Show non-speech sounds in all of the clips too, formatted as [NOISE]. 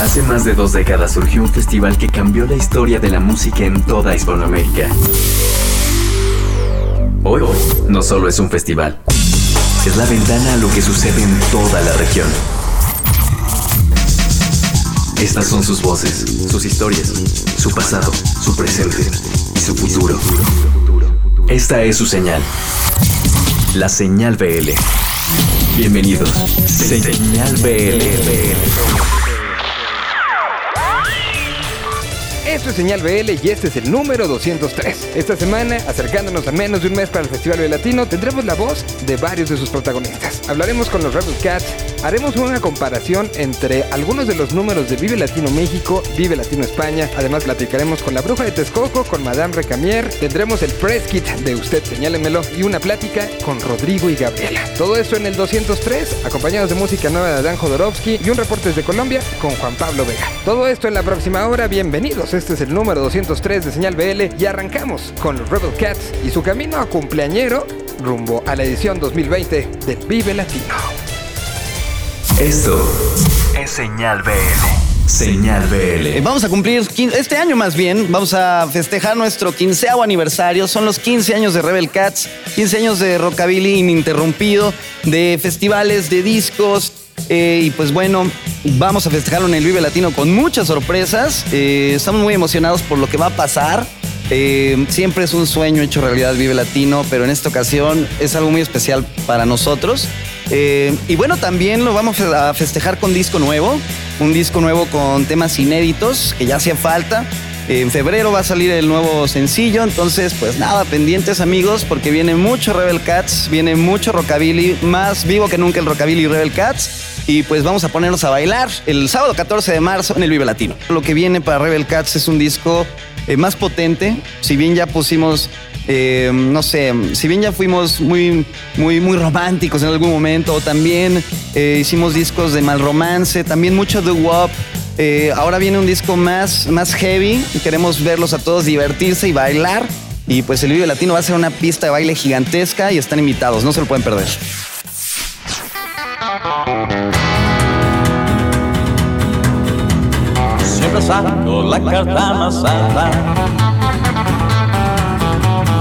Hace más de dos décadas surgió un festival que cambió la historia de la música en toda Hispanoamérica. Hoy no solo es un festival, es la ventana a lo que sucede en toda la región. Estas son sus voces, sus historias, su pasado, su presente y su futuro. Esta es su señal. La señal BL. Bienvenidos. Señal BL. Esto es Señal BL y este es el número 203. Esta semana, acercándonos a menos de un mes para el Festival B Latino, tendremos la voz de varios de sus protagonistas. Hablaremos con los Rebel Cats, haremos una comparación entre algunos de los números de Vive Latino México, Vive Latino España, además platicaremos con la Bruja de Texcoco, con Madame Recamier, tendremos el press kit de Usted Señálemelo y una plática con Rodrigo y Gabriela. Todo esto en el 203, acompañados de música nueva de Dan Jodorowsky y un reporte desde Colombia con Juan Pablo Vega. Todo esto en la próxima hora, bienvenidos. Es el número 203 de Señal BL y arrancamos con los Rebel Cats y su camino a cumpleañero rumbo a la edición 2020 del Vive Latino. Esto es Señal BL. Señal BL. Eh, Vamos a cumplir, este año más bien, vamos a festejar nuestro quinceavo aniversario. Son los 15 años de Rebel Cats, 15 años de rockabilly ininterrumpido, de festivales, de discos. Eh, y pues bueno, vamos a festejarlo en el Vive Latino con muchas sorpresas. Eh, estamos muy emocionados por lo que va a pasar. Eh, siempre es un sueño hecho realidad Vive Latino, pero en esta ocasión es algo muy especial para nosotros. Y bueno, también lo vamos a festejar con disco nuevo, un disco nuevo con temas inéditos que ya hacía falta. En febrero va a salir el nuevo sencillo, entonces pues nada, pendientes amigos, porque viene mucho Rebel Cats, viene mucho rockabilly, más vivo que nunca el rockabilly Rebel Cats, y pues vamos a ponernos a bailar el sábado 14 de marzo en el Vive Latino. Lo que viene para Rebel Cats es un disco eh, más potente, si bien ya pusimos eh, no sé, si bien ya fuimos muy, muy, muy románticos en algún momento, también eh, hicimos discos de mal romance, también mucho de wop. Eh, ahora viene un disco más, más heavy queremos verlos a todos divertirse y bailar. Y pues el Vive Latino va a ser una pista de baile gigantesca y están invitados, no se lo pueden perder. Siempre saco la carta más alta.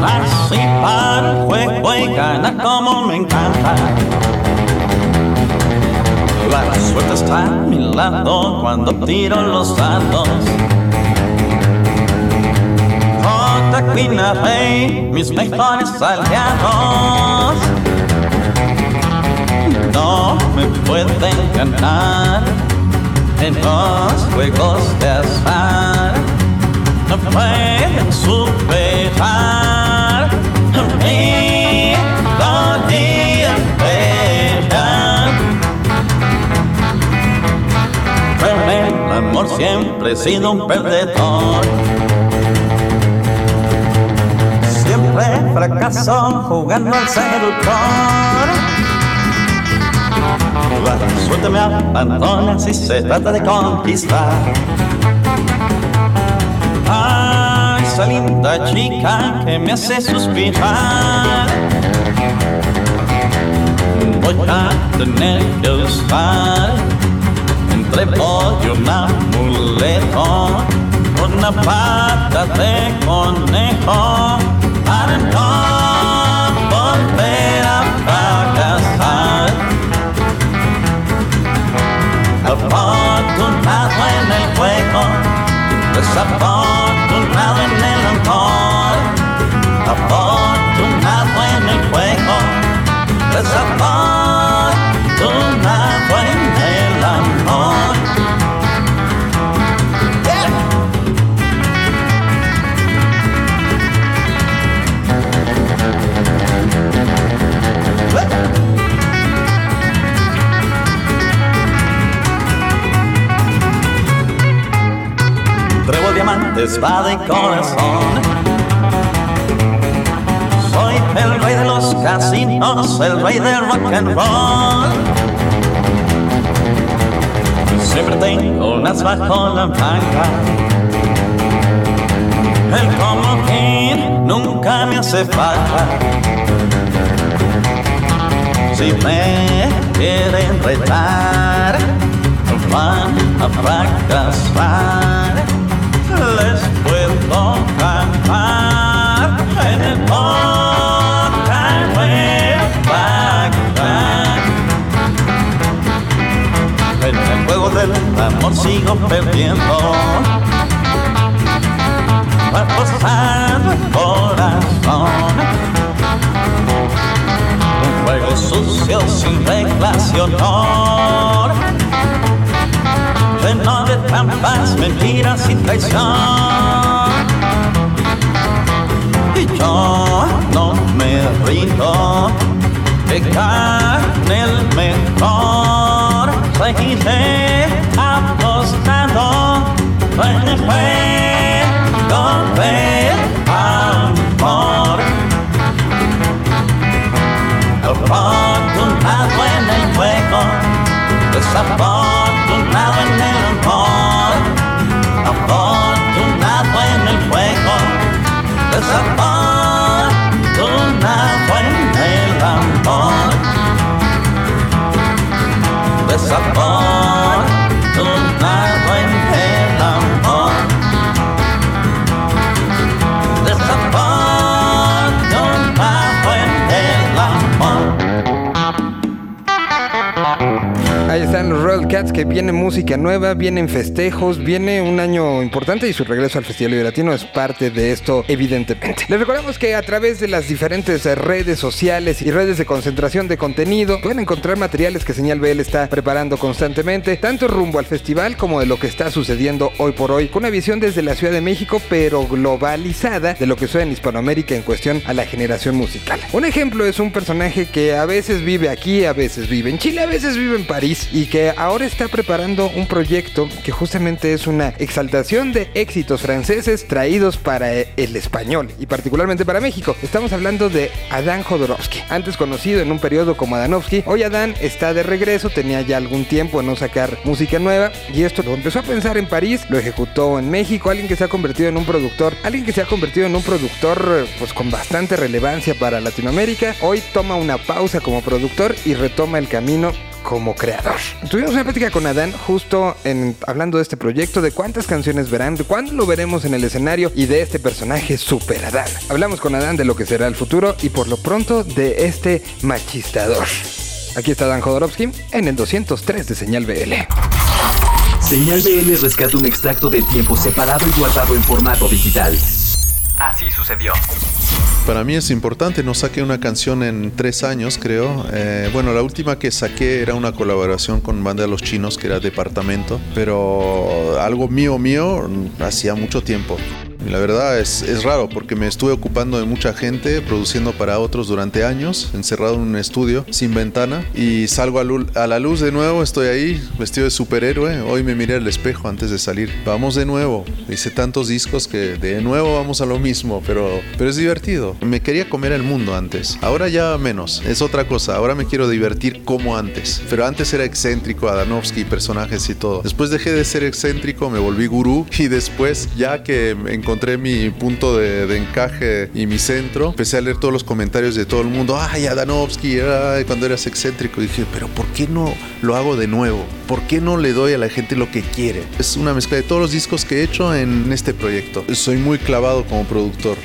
Así para el y como me encanta. La suerte está a mi lado cuando tiro los dados. J. Queen Rey, mis mejores aliados. No me pueden ganar en los juegos de azar no pueden superar siempre he sido un perdedor. Siempre fracaso jugando al seductor. La suerte me abandona si se trata de conquistar. A esa linda chica que me hace suspirar. Voy a tener que usar entre pollo un amuleto, una pata de conejo para no volver a fracasar. Afortunado en el juego, desafortunado en el amor. Afortunado en el juego, desafortunado y corazón. Soy el rey de los casinos, el rey del rock and roll. Siempre tengo unas bajo la manga. El comodín nunca me hace falta. Si me quieren retar, van a fracasar. Les puedo cantar en el En el juego del amor sigo perdiendo. Apostando el corazón. Un juego sucio sin reglas. Lleno de trampas, mentiras y traición. Y yo no me rindo. De carne el mejor. Seguiré apostando. El juego del amor. Afortunado en el juego, desafortunado I'm que viene música nueva, vienen festejos, viene un año importante y su regreso al Festival Vive Latino es parte de esto, evidentemente. Les recordamos que a través de las diferentes redes sociales y redes de concentración de contenido pueden encontrar materiales que Señal BL está preparando constantemente, tanto rumbo al festival como de lo que está sucediendo hoy por hoy, con una visión desde la Ciudad de México, pero globalizada de lo que sucede en Hispanoamérica en cuestión a la generación musical. Un ejemplo es un personaje que a veces vive aquí, a veces vive en Chile, a veces vive en París y que ahora está preparando un proyecto que justamente es una exaltación de éxitos franceses traídos para el español y particularmente para México. Estamos hablando de Adán Jodorowsky, antes conocido en un periodo como Adanovsky. Hoy Adán está de regreso, tenía ya algún tiempo en no sacar música nueva y esto lo empezó a pensar en París, lo ejecutó en México, alguien que se ha convertido en un productor, alguien que se ha convertido en un productor pues con bastante relevancia para Latinoamérica. Hoy toma una pausa como productor y retoma el camino como creador. Tuvimos una plática con Adán justo en, hablando de este proyecto, de cuántas canciones verán, de cuándo lo veremos en el escenario y de este personaje Super Adán. Hablamos con Adán de lo que será el futuro y por lo pronto de este machistador. Aquí está Dan Jodorowsky en el 203 de Señal BL. Señal BL rescata un extracto del tiempo separado y guardado en formato digital. Así sucedió. Para mí es importante, no saqué una canción en tres años, creo. Eh, bueno, la última que saqué era una colaboración con Banda de los Chinos, que era Departamento, pero algo mío, mío, hacía mucho tiempo. Y la verdad es, es raro porque me estuve ocupando de mucha gente, produciendo para otros durante años, encerrado en un estudio, sin ventana, y salgo a, a la luz de nuevo, estoy ahí, vestido de superhéroe. Hoy me miré al espejo antes de salir. Vamos de nuevo. Hice tantos discos que de nuevo vamos a lo mismo, pero, pero es divertido. Me quería comer el mundo antes. Ahora ya menos. Es otra cosa. Ahora me quiero divertir como antes. Pero antes era excéntrico, Adanovsky, personajes y todo. Después dejé de ser excéntrico, me volví gurú y después, ya que encontré mi punto de, de encaje y mi centro, empecé a leer todos los comentarios de todo el mundo. Ay, Adanovsky, ay, cuando eras excéntrico. Y dije, pero ¿por qué no lo hago de nuevo? ¿Por qué no le doy a la gente lo que quiere? Es una mezcla de todos los discos que he hecho en este proyecto. Soy muy clavado como productor,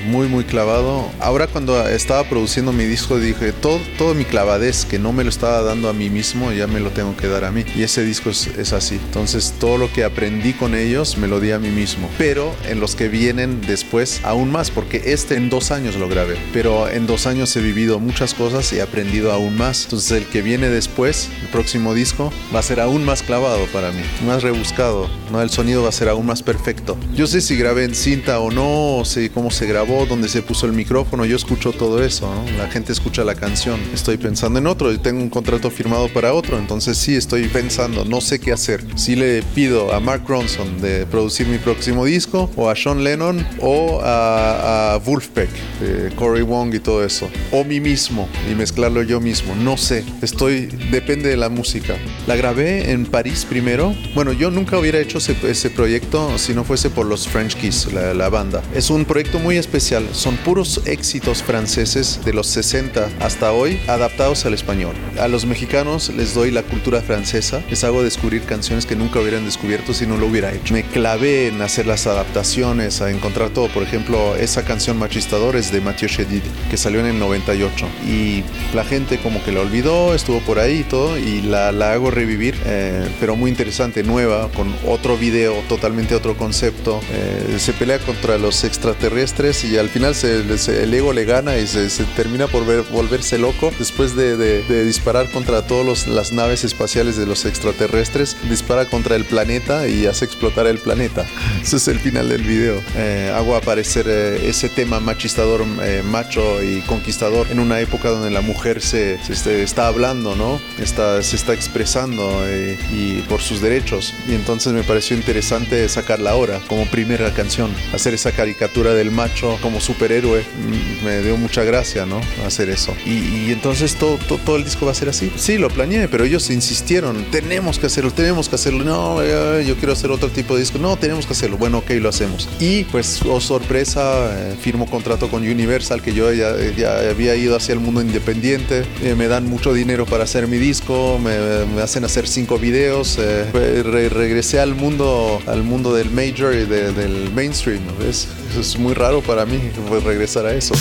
muy, muy clavado. Ahora cuando estaba produciendo mi disco dije, todo, todo mi clavadez que no me lo estaba dando a mí mismo, ya me lo tengo que dar a mí. Y ese disco es, es así. Entonces todo lo que aprendí con ellos me lo di a mí mismo. Pero en los que vienen después, aún más, porque este en dos años lo grabé. Pero en dos años he vivido muchas cosas y he aprendido aún más. Entonces el que viene después, el próximo disco, va a ser aún más clavado para mí, más rebuscado. ¿no? El sonido va a ser aún más perfecto. Yo sé si grabé en cinta o no, sé cómo se grabó, dónde se puso el micrófono, yo escucho todo eso, ¿no? la gente escucha la canción. Estoy pensando en otro, tengo un contrato firmado para otro, entonces sí estoy pensando, no sé qué hacer. Si le pido a Mark Ronson de producir mi próximo disco o a Sean Lennon o a, a Wolfpack, eh, Corey Wong y todo eso. O mí mismo y mezclarlo yo mismo. No sé, estoy, depende de la música. La grabé en París primero. Bueno, yo nunca hubiera hecho ese, ese proyecto si no fuese por los French Kiss, la, la banda. Es un proyecto muy especial. Son puros éxitos franceses de los 60 hasta hoy adaptados al español. A los mexicanos les doy la cultura francesa. Les hago descubrir canciones que nunca hubieran descubierto si no lo hubiera hecho. Me clavé en hacer las adaptaciones, a encontrar todo. Por ejemplo, esa canción Machistador es de Mathieu Chédid, que salió en el 98. Y la gente como que la olvidó, estuvo por ahí y todo, y la, la hago revivir, eh, pero muy interesante, nueva, con otro video, totalmente otro concepto. Eh, se pelea contra los extraterrestres y al final se, se- el ego le gana y se, se termina por ver- volverse loco después de, de- de disparar contra todas las naves espaciales de los extraterrestres, dispara contra el planeta y hace explotar el planeta. [LAUGHS] Ese es el final del video. Eh, hago aparecer eh, ese tema machistador, eh, macho y conquistador en una época donde la mujer se, se este- está hablando, ¿no? Está, se está expresando eh, y por sus derechos. Y entonces me pareció interesante sacarla ahora como primera canción. Hacer esa caricatura del macho como superhéroe mm, me dio mucha gracia, ¿no? Hacer eso. Y, y entonces todo, todo, todo el disco va a ser así. Sí, lo planeé, pero ellos insistieron. Tenemos que hacerlo, tenemos que hacerlo. No, eh, yo quiero hacer otro tipo de disco. No, tenemos que hacerlo. Bueno, ok, lo hacemos. Y pues, oh sorpresa, eh, firmo contrato con Universal, que yo ya, ya había ido hacia el mundo independiente. Eh, me dan mucho dinero para hacer mi disco, me, me hacen hacer cinco videos. eh, re- regresé al mundo, al mundo del major y de- del mainstream. ¿ves? Es muy raro para mí, pues, regresar a eso.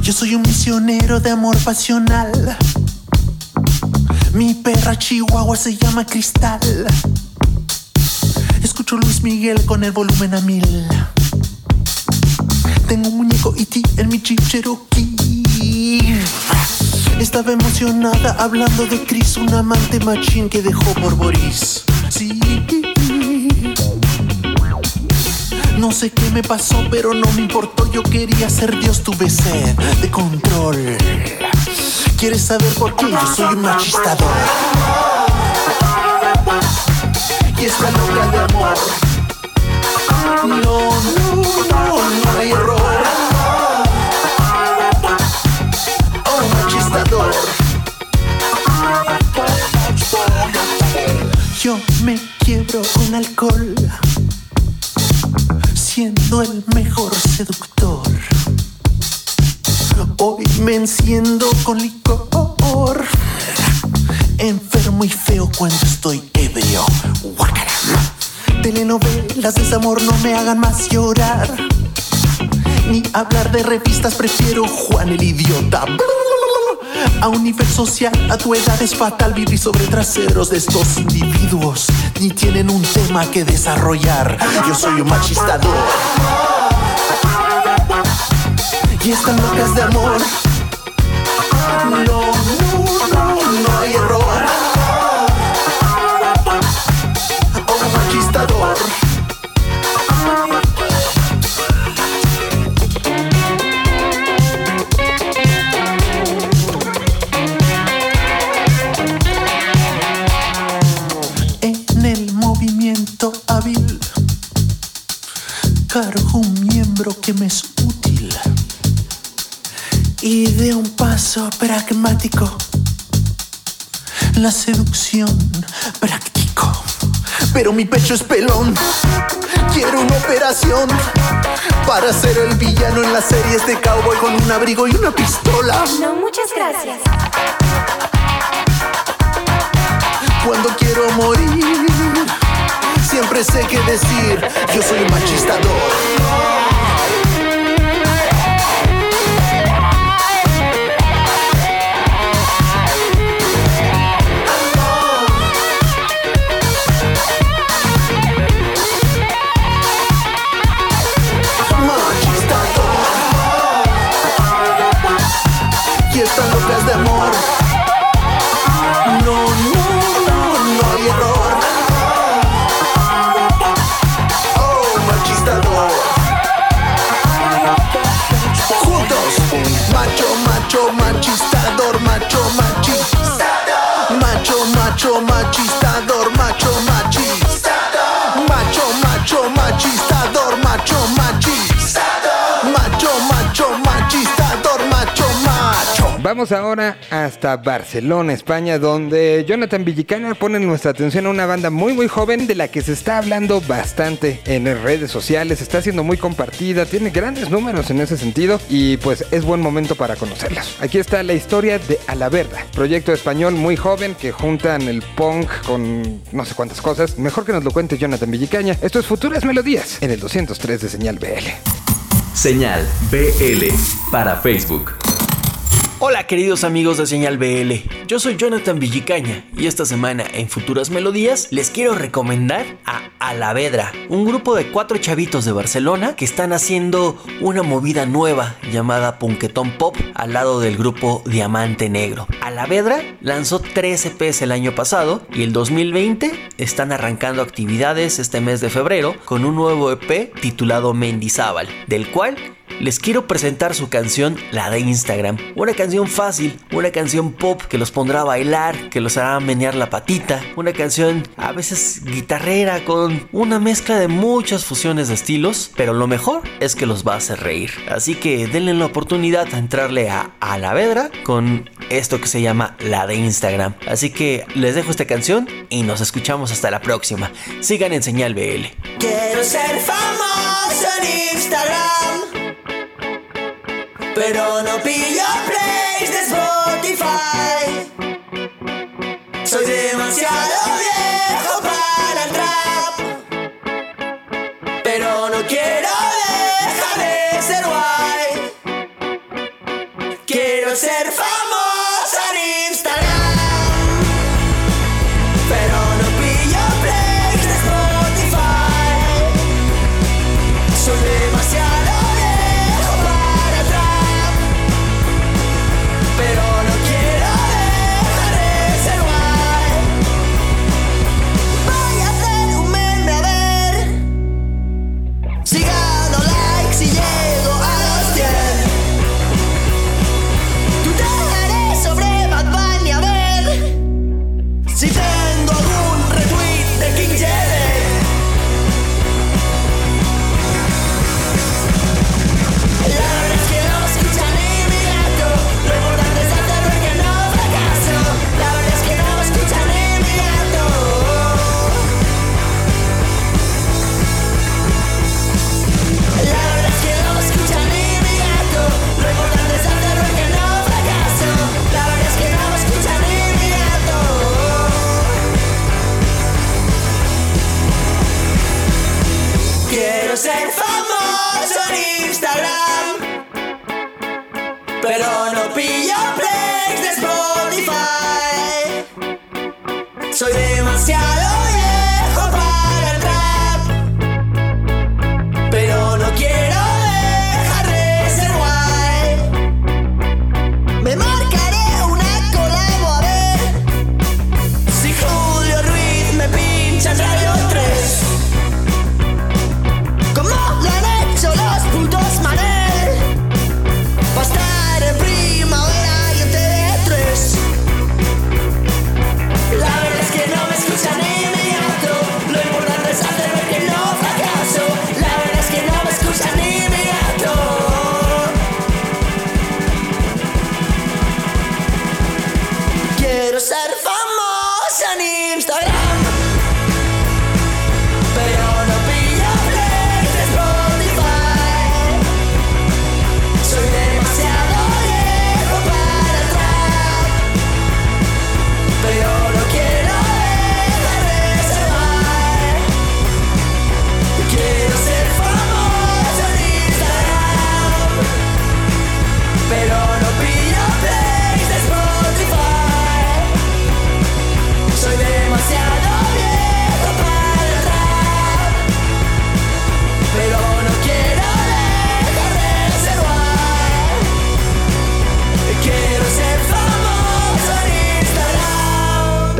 Yo soy un misionero de amor pasional. Mi perra chihuahua se llama Cristal. Escucho Luis Miguel con el volumen a mil. Tengo un muñeco E.T. en mi Jeep Cherokee. Estaba emocionada hablando de Chris, un amante machín que dejó por Boris. Sí. No sé qué me pasó, pero no me importó. Yo quería ser Dios, tuve sed de control. ¿Quieres saber por qué? Yo soy un machistador. Y esta loca de amor. No, no, no, no hay error. Oh, machistador. Yo me quiebro con alcohol siendo el mejor seductor. Hoy me enciendo con licor. Enfermo y feo cuando estoy ebrio. Guácala. Telenovelas, desamor no me hagan más llorar. Ni hablar de revistas, prefiero Juan el idiota. A un nivel social, a tu edad es fatal vivir sobre traseros de estos individuos. Ni tienen un tema que desarrollar. Yo soy un machistador. Y están locas de amor. No, no, no, no hay error. Que me es útil. Y de un paso pragmático. La seducción practico. Pero mi pecho es pelón. Quiero una operación para ser el villano en las series de cowboy con un abrigo y una pistola. No, muchas gracias. cuando quiero morir. Siempre sé qué decir, yo soy un machistador. Machistador. conquistador, macho machista. Macho, macho, machistador, macho machistador. Macho, macho, machistador, macho machistador. Macho, macho, machistador, macho macho. Vamos ahora hasta Barcelona, España, donde Jonathan Villicaña pone nuestra atención a una banda muy muy joven de la que se está hablando bastante en redes sociales, está siendo muy compartida, tiene grandes números en ese sentido y pues es buen momento para conocerlos. Aquí está la historia de Alaverda, proyecto español muy joven que juntan el punk con no sé cuántas cosas. Mejor que nos lo cuente Jonathan Villicaña. Esto es Futuras Melodías en el 203 de Señal BL. Señal BL para Facebook. Hola queridos amigos de Señal BL, yo soy Jonathan Villicaña y esta semana en Futuras Melodías les quiero recomendar a Alavedra, un grupo de cuatro chavitos de Barcelona que están haciendo una movida nueva llamada Punketón Pop al lado del grupo Diamante Negro. Alavedra lanzó 3 EPs el año pasado y el 2020 están arrancando actividades este mes de febrero con un nuevo EP titulado Mendizábal, del cual les quiero presentar su canción La de Instagram. Una canción fácil, una canción pop que los pondrá a bailar, que los hará menear la patita. Una canción a veces guitarrera con una mezcla de muchas fusiones de estilos, pero lo mejor es que los va a hacer reír. Así que denle la oportunidad a entrarle a A la Vedra con esto que se llama La de Instagram. Así que les dejo esta canción y nos escuchamos hasta la próxima. Sigan en Señal BL. Quiero ser famoso en Instagram, pero no pillo plays de Spotify. Soy demasiado viejo para el trap, pero no quiero dejar de ser guay. Quiero ser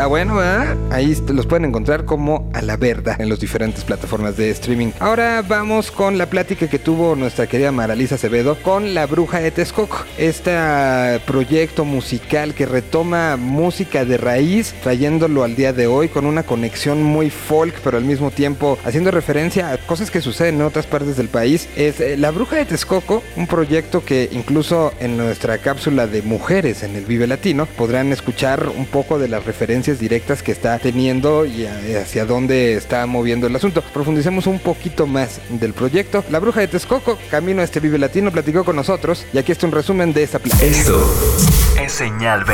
Está bueno, ¿verdad? Ahí los pueden encontrar como a la verda en las diferentes plataformas de streaming. Ahora vamos con la plática que tuvo nuestra querida Maralisa Acevedo con La Bruja de Texcoco. Este proyecto musical que retoma música de raíz, trayéndolo al día de hoy con una conexión muy folk, pero al mismo tiempo haciendo referencia a cosas que suceden en otras partes del país. Es eh, La Bruja de Texcoco, un proyecto que incluso en nuestra cápsula de mujeres en el Vive Latino podrán escuchar un poco de las referencias directas que está teniendo y hacia dónde está moviendo el asunto. Profundicemos un poquito más del proyecto. La Bruja de Texcoco, camino a este Vive Latino, platicó con nosotros y aquí está un resumen de esta plática. Esto es Señal BL.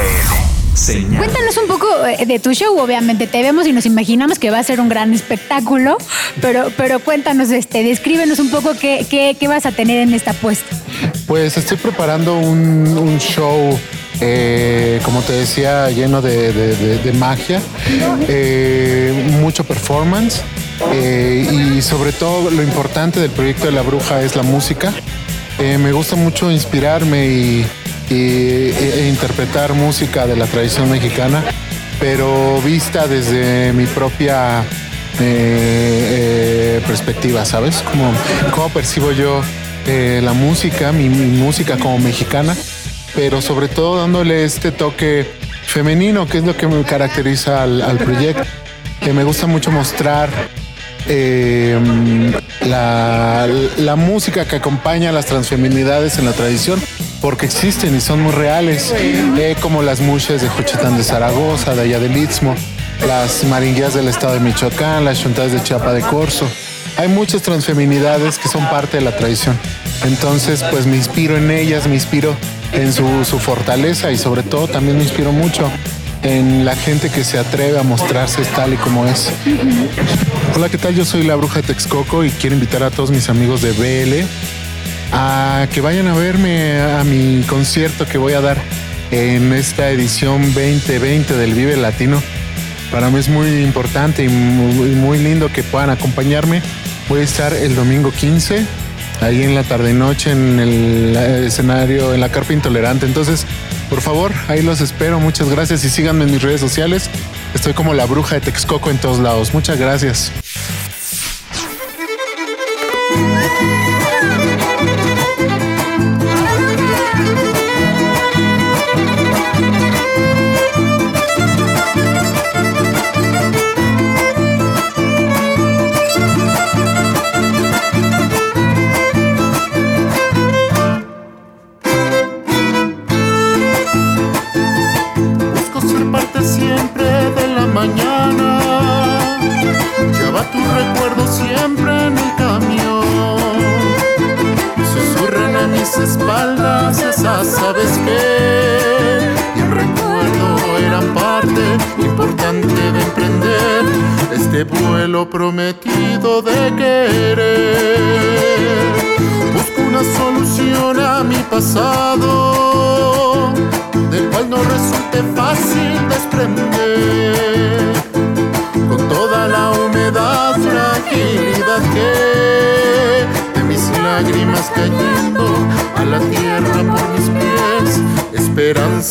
Señal. Cuéntanos un poco eh, de tu show, obviamente te vemos y nos imaginamos que va a ser un gran espectáculo, pero, pero cuéntanos, este, descríbenos un poco qué, qué, qué vas a tener en esta puesta. Pues estoy preparando un, un show, eh, como te decía, lleno de, magia, eh, mucho performance eh, y sobre todo lo importante del proyecto de la bruja es la música. Me gusta mucho inspirarme y, e- interpretar música de la tradición mexicana, pero vista desde mi propia perspectiva, ¿sabes? Como, cómo percibo yo la música, mi música como mexicana, pero sobre todo dándole este toque femenino, que es lo que me caracteriza al, proyecto. Que me gusta mucho mostrar eh, la, música que acompaña a las transfeminidades en la tradición, porque existen y son muy reales, eh, como las muches de Juchitán de Zaragoza, de allá del Istmo, las maringuías del estado de Michoacán, las chuntadas de Chiapa de Corzo. Hay muchas transfeminidades que son parte de la tradición. Entonces, pues me inspiro en ellas, me inspiro en su, su fortaleza y sobre todo también me inspiro mucho en la gente que se atreve a mostrarse tal y como es. Hola, ¿qué tal? Yo soy la bruja de Texcoco y quiero invitar a todos mis amigos de BL a que vayan a verme a mi concierto que voy a dar en esta edición 2020 del Vive Latino. Para mí es muy importante y muy, muy lindo que puedan acompañarme. Voy a estar el domingo 15, ahí en la tarde y noche en el escenario, en la Carpa Intolerante. Entonces, por favor, ahí los espero. Muchas gracias y síganme en mis redes sociales. Estoy como la bruja de Texcoco en todos lados. Muchas gracias.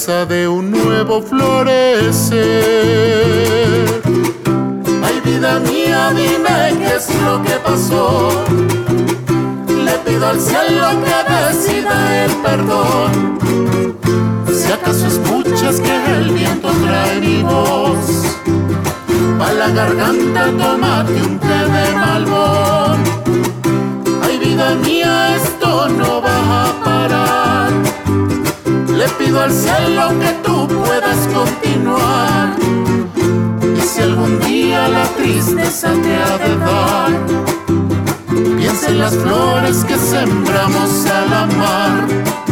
De un nuevo florecer. Ay vida mía, dime qué es lo que pasó. Le pido al cielo que decida el perdón. Si acaso escuchas que el viento trae mi voz, pa' la garganta tómate un té de malbón. Ay vida mía, esto no va a parar. Le pido al cielo que tú puedas continuar. Y si algún día la tristeza te ha de dar, piensa en las flores que sembramos al amar.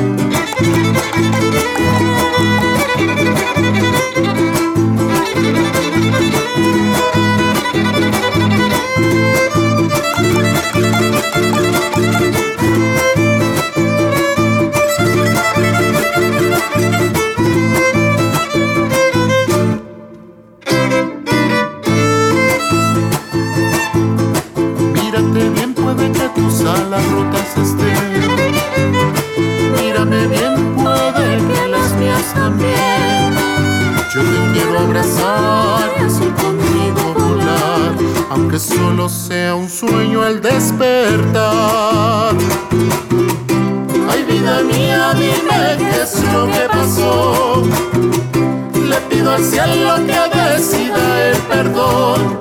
Que solo sea un sueño al despertar. Ay vida mía, dime qué es lo que pasó. Le pido al cielo que decida el perdón.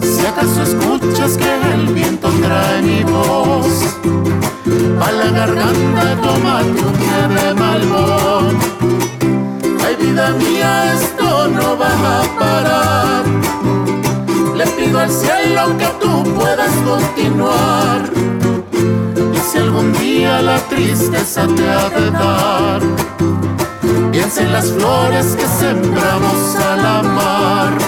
Si acaso escuchas que el viento trae mi voz, a la garganta tómate un té de malbón. Ay vida mía, esto no va a parar. Al cielo que tú puedas continuar. Y si algún día la tristeza te ha de dar, piensa en las flores que sembramos al amar.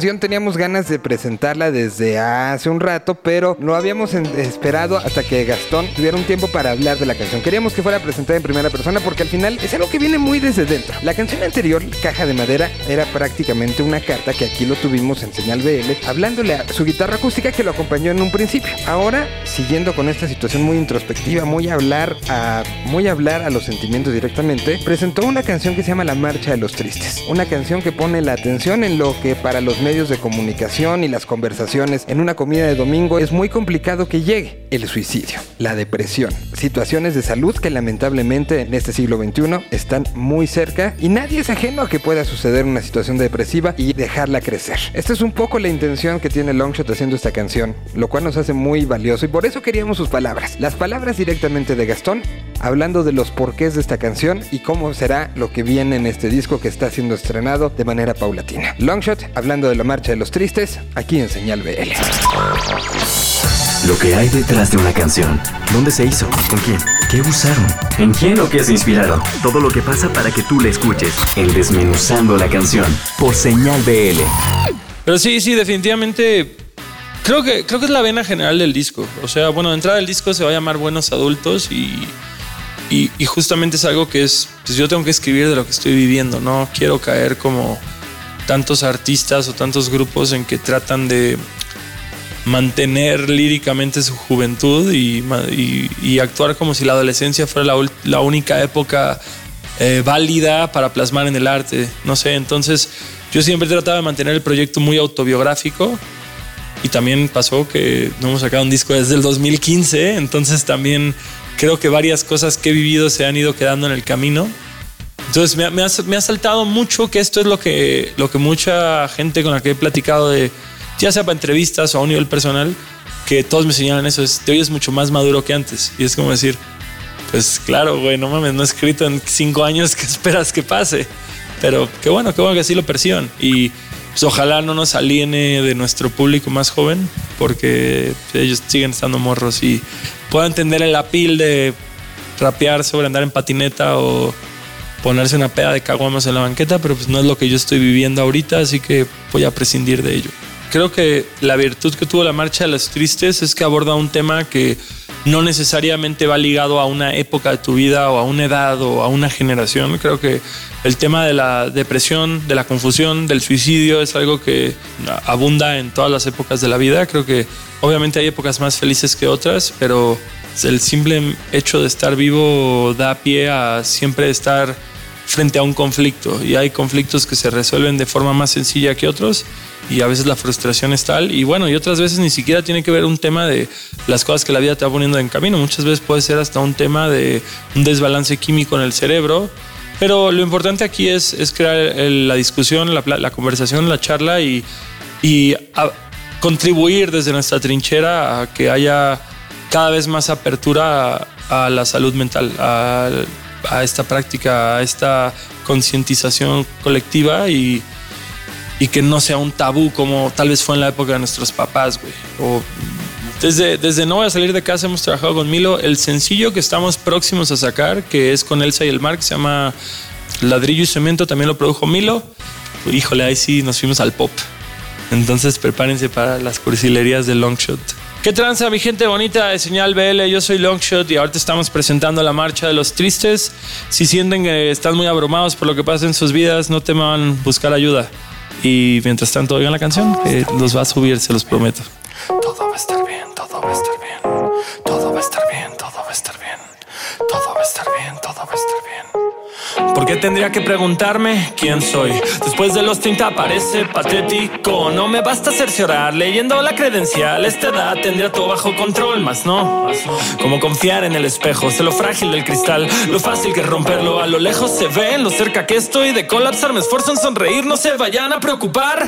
Teníamos ganas de presentarla desde hace un rato, pero no habíamos esperado hasta que Gastón tuviera un tiempo para hablar de la canción. Queríamos que fuera presentada en primera persona porque al final es algo que viene muy desde dentro. La canción anterior, Caja de Madera, era prácticamente una carta que aquí lo tuvimos en señal BL, hablándole a su guitarra acústica que lo acompañó en un principio. Ahora, siguiendo con esta situación muy introspectiva, muy hablar a, muy hablar a los sentimientos directamente, presentó una canción que se llama La Marcha de los Tristes. Una canción que pone la atención en lo que para los medios de comunicación y las conversaciones en una comida de domingo es muy complicado que llegue. El suicidio, la depresión, situaciones de salud que lamentablemente en este siglo XXI están muy cerca y nadie es ajeno a que pueda suceder una situación depresiva y dejarla crecer. Esta es un poco la intención que tiene Longshot haciendo esta canción, lo cual nos hace muy valioso y por eso queríamos sus palabras. Las palabras directamente de Gastón, hablando de los porqués de esta canción y cómo será lo que viene en este disco que está siendo estrenado de manera paulatina. Longshot, hablando de la marcha de los tristes, aquí en Señal BL. Lo que hay detrás de una canción. ¿Dónde se hizo? ¿Con quién? ¿Qué usaron? ¿En quién o qué se inspiraron? Todo lo que pasa para que tú la escuches. En Desmenuzando la canción. Por Señal BL. Pero sí, sí, definitivamente. Creo que, creo que es la vena general del disco. O sea, bueno, de entrada el disco se va a llamar Buenos Adultos y, y, y justamente es algo que es. Pues yo tengo que escribir de lo que estoy viviendo. No quiero caer como tantos artistas o tantos grupos en que tratan de mantener líricamente su juventud y, actuar como si la adolescencia fuera la, única época eh, válida para plasmar en el arte. No sé, entonces yo siempre he tratado de mantener el proyecto muy autobiográfico. Y también pasó que no hemos sacado un disco desde el 2015, entonces también creo que varias cosas que he vivido se han ido quedando en el camino. Entonces me, ha- saltado mucho que esto es lo que, lo que mucha gente con la que he platicado de, ya sea para entrevistas o a un nivel personal, que todos me señalan eso, es, te oyes mucho más maduro que antes. Y es como decir, pues claro, güey, no mames, no he escrito en cinco años, [LAUGHS] ¿qué esperas que pase? Pero qué bueno, qué bueno que así lo perciban. Y pues, ojalá no nos aliene de nuestro público más joven, porque ellos siguen estando morros y puedan entender el apil de rapear sobre andar en patineta o ponerse una peda de caguamas en la banqueta, pero pues no es lo que yo estoy viviendo ahorita, así que voy a prescindir de ello. Creo que la virtud que tuvo la Marcha de los Tristes es que aborda un tema que no necesariamente va ligado a una época de tu vida o a una edad o a una generación. Creo que el tema de la depresión, de la confusión, del suicidio es algo que abunda en todas las épocas de la vida. Creo que obviamente hay épocas más felices que otras, pero el simple hecho de estar vivo da pie a siempre estar frente a un conflicto. Y hay conflictos que se resuelven de forma más sencilla que otros y a veces la frustración es tal. Y bueno y otras veces ni siquiera tiene que ver un tema de las cosas que la vida te va poniendo en camino. Muchas veces puede ser hasta un tema de un desbalance químico en el cerebro. Pero lo importante aquí es, es crear la discusión la, conversación la charla y, contribuir desde nuestra trinchera a que haya cada vez más apertura a, a la salud mental, a, a esta práctica, a esta concientización colectiva y, que no sea un tabú como tal vez fue en la época de nuestros papás, güey. Desde, desde No voy a salir de casa hemos trabajado con Milo. El sencillo que estamos próximos a sacar, que es con Elsa y el Mar, que se llama Ladrillo y Cemento, también lo produjo Milo. Híjole, ahí sí nos fuimos al pop. Entonces prepárense para las cursilerías de Longshot. ¿Qué tranza, mi gente bonita de Señal BL? Yo soy Longshot y ahorita estamos presentando la marcha de los tristes. Si sienten que están muy abrumados por lo que pasa en sus vidas, no teman buscar ayuda. Y mientras tanto, oigan la canción, los va a subir, se los prometo. Todo va a estar bien, todo va a estar bien. Todo va a estar bien, todo va a estar bien. Todo va a estar bien, todo va a estar bien. ¿Por qué tendría que preguntarme quién soy? Después de los 30 parece patético. No me basta cerciorar leyendo la credencial. Esta edad tendría todo bajo control, más no. Como confiar en el espejo, sé lo frágil del cristal, lo fácil que romperlo. A lo lejos se ve, lo cerca que estoy de colapsar. Me esfuerzo en sonreír, no se vayan a preocupar.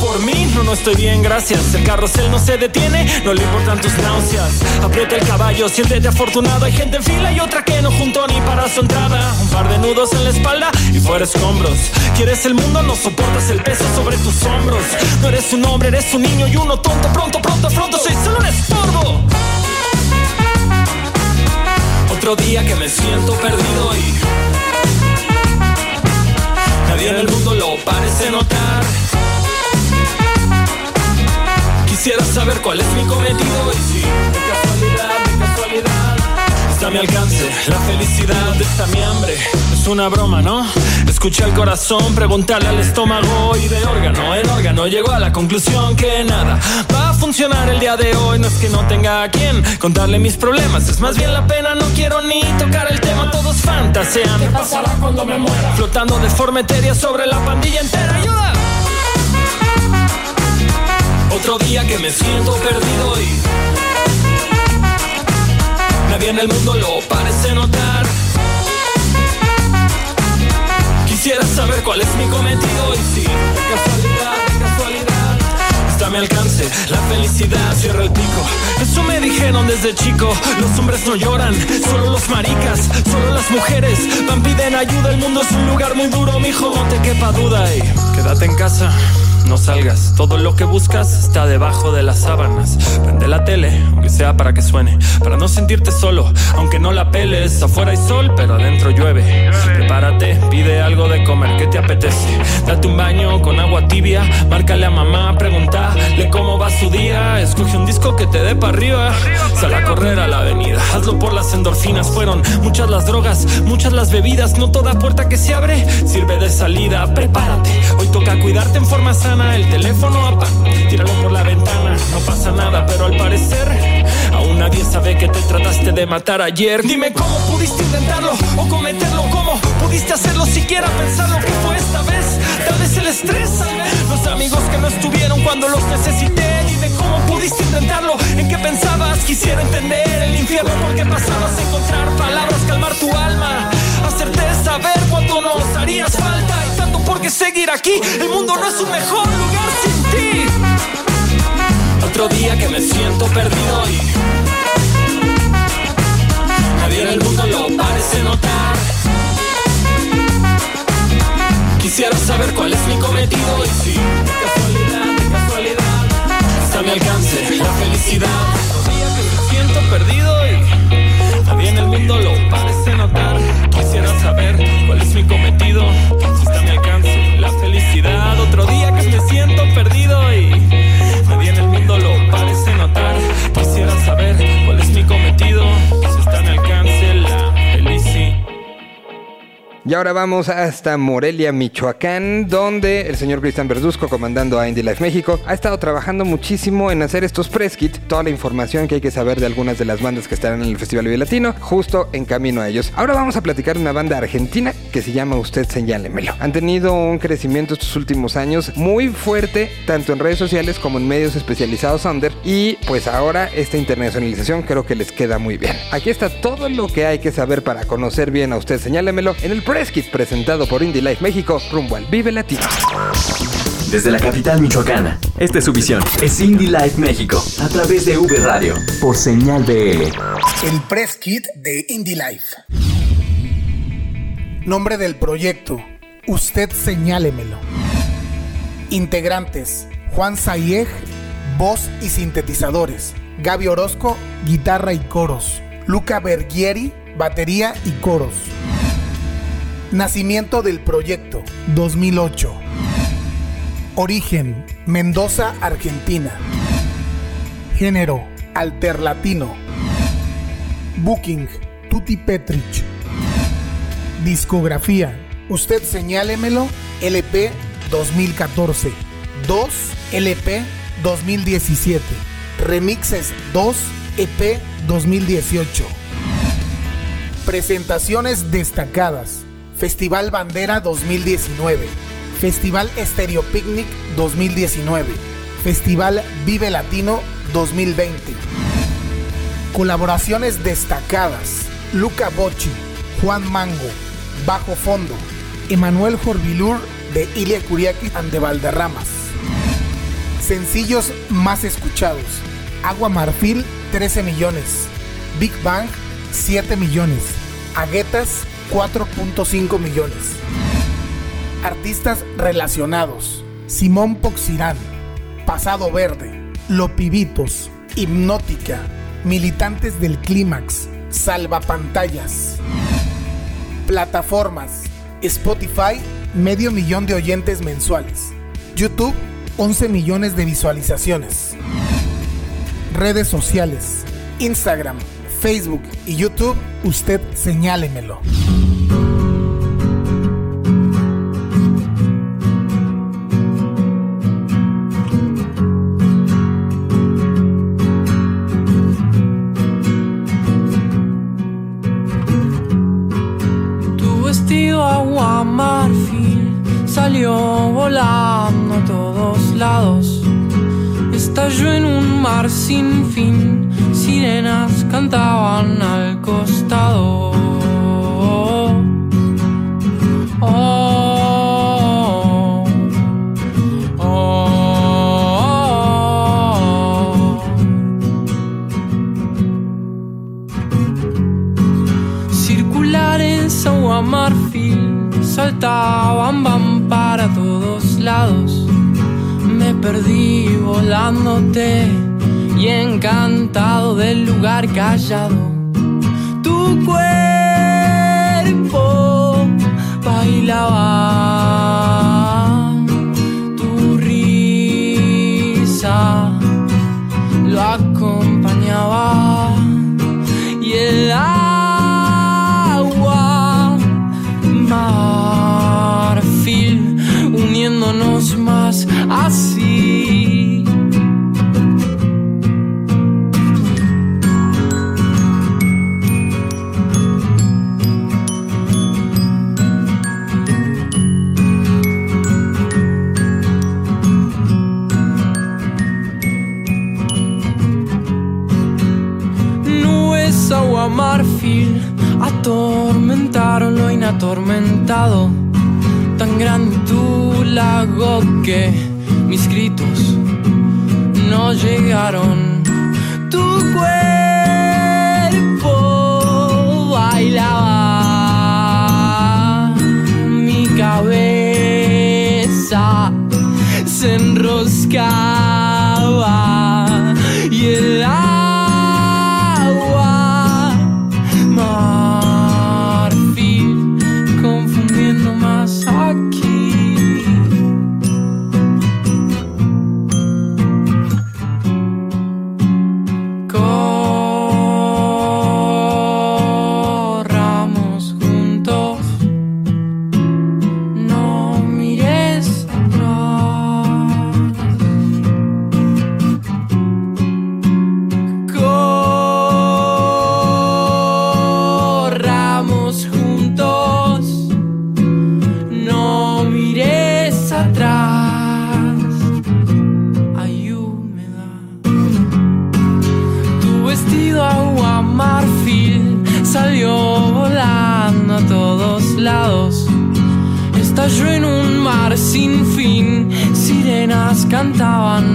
Por mí, no, no estoy bien, gracias. El carrusel no se detiene, no le importan tus náuseas. Aprieta el caballo, siéntete afortunado. Hay gente en fila y otra que no juntó ni para su entrada. Un par de nudos en la espalda y fuera escombros. Quieres el mundo, no soportas el peso sobre tus hombros. No eres un hombre, eres un niño y uno tonto. Pronto, pronto, pronto, soy solo un estorbo. Otro día que me siento perdido y nadie en el mundo lo parece notar. Quisiera saber cuál es mi cometido y si de casualidad, de casualidad está a mi alcance la felicidad está mi hambre. Es una broma, ¿no? Escucha el corazón, preguntarle al estómago y de órgano en órgano llegó a la conclusión que nada va a funcionar el día de hoy. No es que no tenga a quien contarle mis problemas, es más bien la pena. No quiero ni tocar el tema, todos fantasean. ¿Qué pasará cuando me muera? Flotando de forma etérea sobre la pandilla entera. ¡Ayuda! Otro día que me siento perdido y nadie en el mundo lo parece notar. Quisiera saber cuál es mi cometido y si de casualidad, de casualidad está a mi alcance la felicidad cierra el pico. Eso me dijeron desde chico. Los hombres no lloran, solo los maricas, solo las mujeres van piden ayuda. El mundo es un lugar muy duro, mijo, no te quepa duda y quédate en casa. No salgas, todo lo que buscas está debajo de las sábanas. Prende la tele, aunque sea para que suene, para no sentirte solo, aunque no la peles. Afuera hay sol, pero adentro llueve. Prepárate, pide algo de comer, ¿qué te apetece? Date un baño con agua tibia, márcale a mamá, pregúntale cómo va su día. Escoge un disco que te dé para arriba, sal a correr a la avenida, hazlo por las endorfinas. Fueron muchas las drogas, muchas las bebidas, no toda puerta que se abre sirve de salida. Prepárate, hoy toca cuidarte en forma sana. El teléfono apaga, tíralo por la ventana, no pasa nada, pero al parecer aún nadie sabe que te trataste de matar ayer. Dime cómo pudiste intentarlo o cometerlo, cómo pudiste hacerlo, siquiera pensar lo que fue esta vez. Tal vez el estrés, los amigos que no estuvieron cuando los necesité. Dime cómo pudiste intentarlo, en qué pensabas, quisiera entender el infierno por qué pasabas a encontrar palabras, calmar tu alma, hacerte saber cuánto nos harías falta por qué seguir aquí. El mundo no es un mejor lugar sin ti. Otro día que me siento perdido y nadie en el mundo lo parece notar. Quisiera saber cuál es mi cometido y si de casualidad, de casualidad está mi alcance la felicidad. Otro día que me siento perdido y nadie en el mundo lo parece notar. Quisiera saber Y ahora vamos hasta Morelia, Michoacán, donde el señor Cristian Verduzco, comandando a Indie Life México, ha estado trabajando muchísimo en hacer estos press toda la información que hay que saber de algunas de las bandas que estarán en el Festival Latino, justo en camino a ellos. Ahora vamos a platicar de una banda argentina que se llama Usted Señálemelo. Han tenido un crecimiento estos últimos años muy fuerte, tanto en redes sociales como en medios especializados under, y pues ahora esta internacionalización creo que les queda muy bien. Aquí está todo lo que hay que saber para conocer bien a Usted Señálemelo en el press kit presentado por Indie Life México rumbo al Vive Latino. Desde la capital michoacana, esta es su visión. Es Indie Life México, a través de V Radio, por señal BL. El press kit de Indie Life. Nombre del proyecto. Usted señálemelo. Integrantes. Juan Sayeg, voz y sintetizadores. Gaby Orozco, guitarra y coros. Luca Bergieri, batería y coros. Nacimiento del proyecto, 2008. Origen, Mendoza, Argentina. Género, alterlatino. Booking, Tutti Petrich. Discografía, Usted señálemelo, LP 2014. 2 LP 2017. Remixes 2 EP 2018. Presentaciones destacadas. Festival Bandera 2019. Festival Stereo Picnic 2019. Festival Vive Latino 2020. Colaboraciones destacadas. Luca Bocci, Juan Mango, Bajo Fondo, Emanuel Jorbilur de Ilia Kuriakis and de Valderramas. Sencillos más escuchados. Agua Marfil 13 millones. Big Bang 7 millones. Aguetas 4.5 millones. Artistas relacionados. Simón Poxirán, Pasado Verde, Lopibitos, Hipnótica, Militantes del Clímax, Salvapantallas. Plataformas. Spotify, medio millón de oyentes mensuales. YouTube, 11 millones de visualizaciones. Redes sociales. Instagram, Facebook y YouTube, usted señálemelo. Marfil salió volando a todos lados. Estalló en un mar sin fin, sirenas cantaban al costado. Oh, oh, agua marfil saltaban van para todos lados. Me perdí volándote y encantado del lugar callado. Tu cuerpo bailaba, atormentaron lo inatormentado. Tan grande tu lago que mis gritos no llegaron. Tu cuerpo bailaba, mi cabeza se enroscaba sirenas cantaban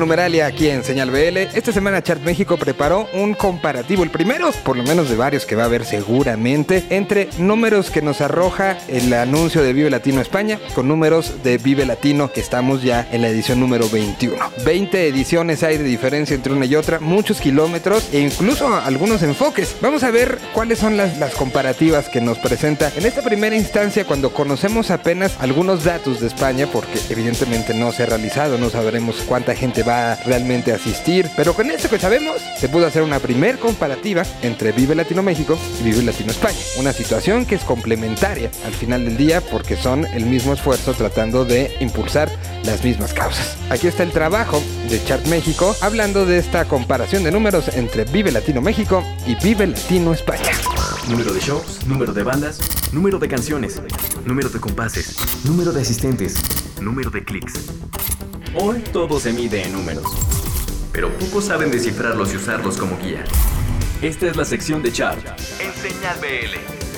numeralia aquí en Señal BL. Esta semana Chart México preparó un comparativo, el primero, por lo menos de varios que va a haber seguramente, entre números que nos arroja el anuncio de Vive Latino España con números de Vive Latino que estamos ya en la edición número 21. 20 ediciones hay de diferencia entre una y otra, muchos kilómetros e incluso algunos enfoques. Vamos a ver cuáles son las, las comparativas que nos presenta en esta primera instancia cuando conocemos apenas algunos datos de España porque evidentemente no se ha realizado, no sabremos cuánta gente va realmente a asistir, pero con esto que sabemos se pudo hacer una primer comparativa entre Vive Latino México y Vive Latino España. Una situación que es complementaria al final del día porque son el mismo esfuerzo tratando de impulsar las mismas causas. Aquí está el trabajo de Chart México hablando de esta comparación de números entre Vive Latino México y Vive Latino España. Número de shows, número de bandas, número de canciones, número de compases, número de asistentes, número de clics. Hoy todo se mide en números, pero pocos saben descifrarlos y usarlos como guía. Esta es la sección de Chart en Señal BL.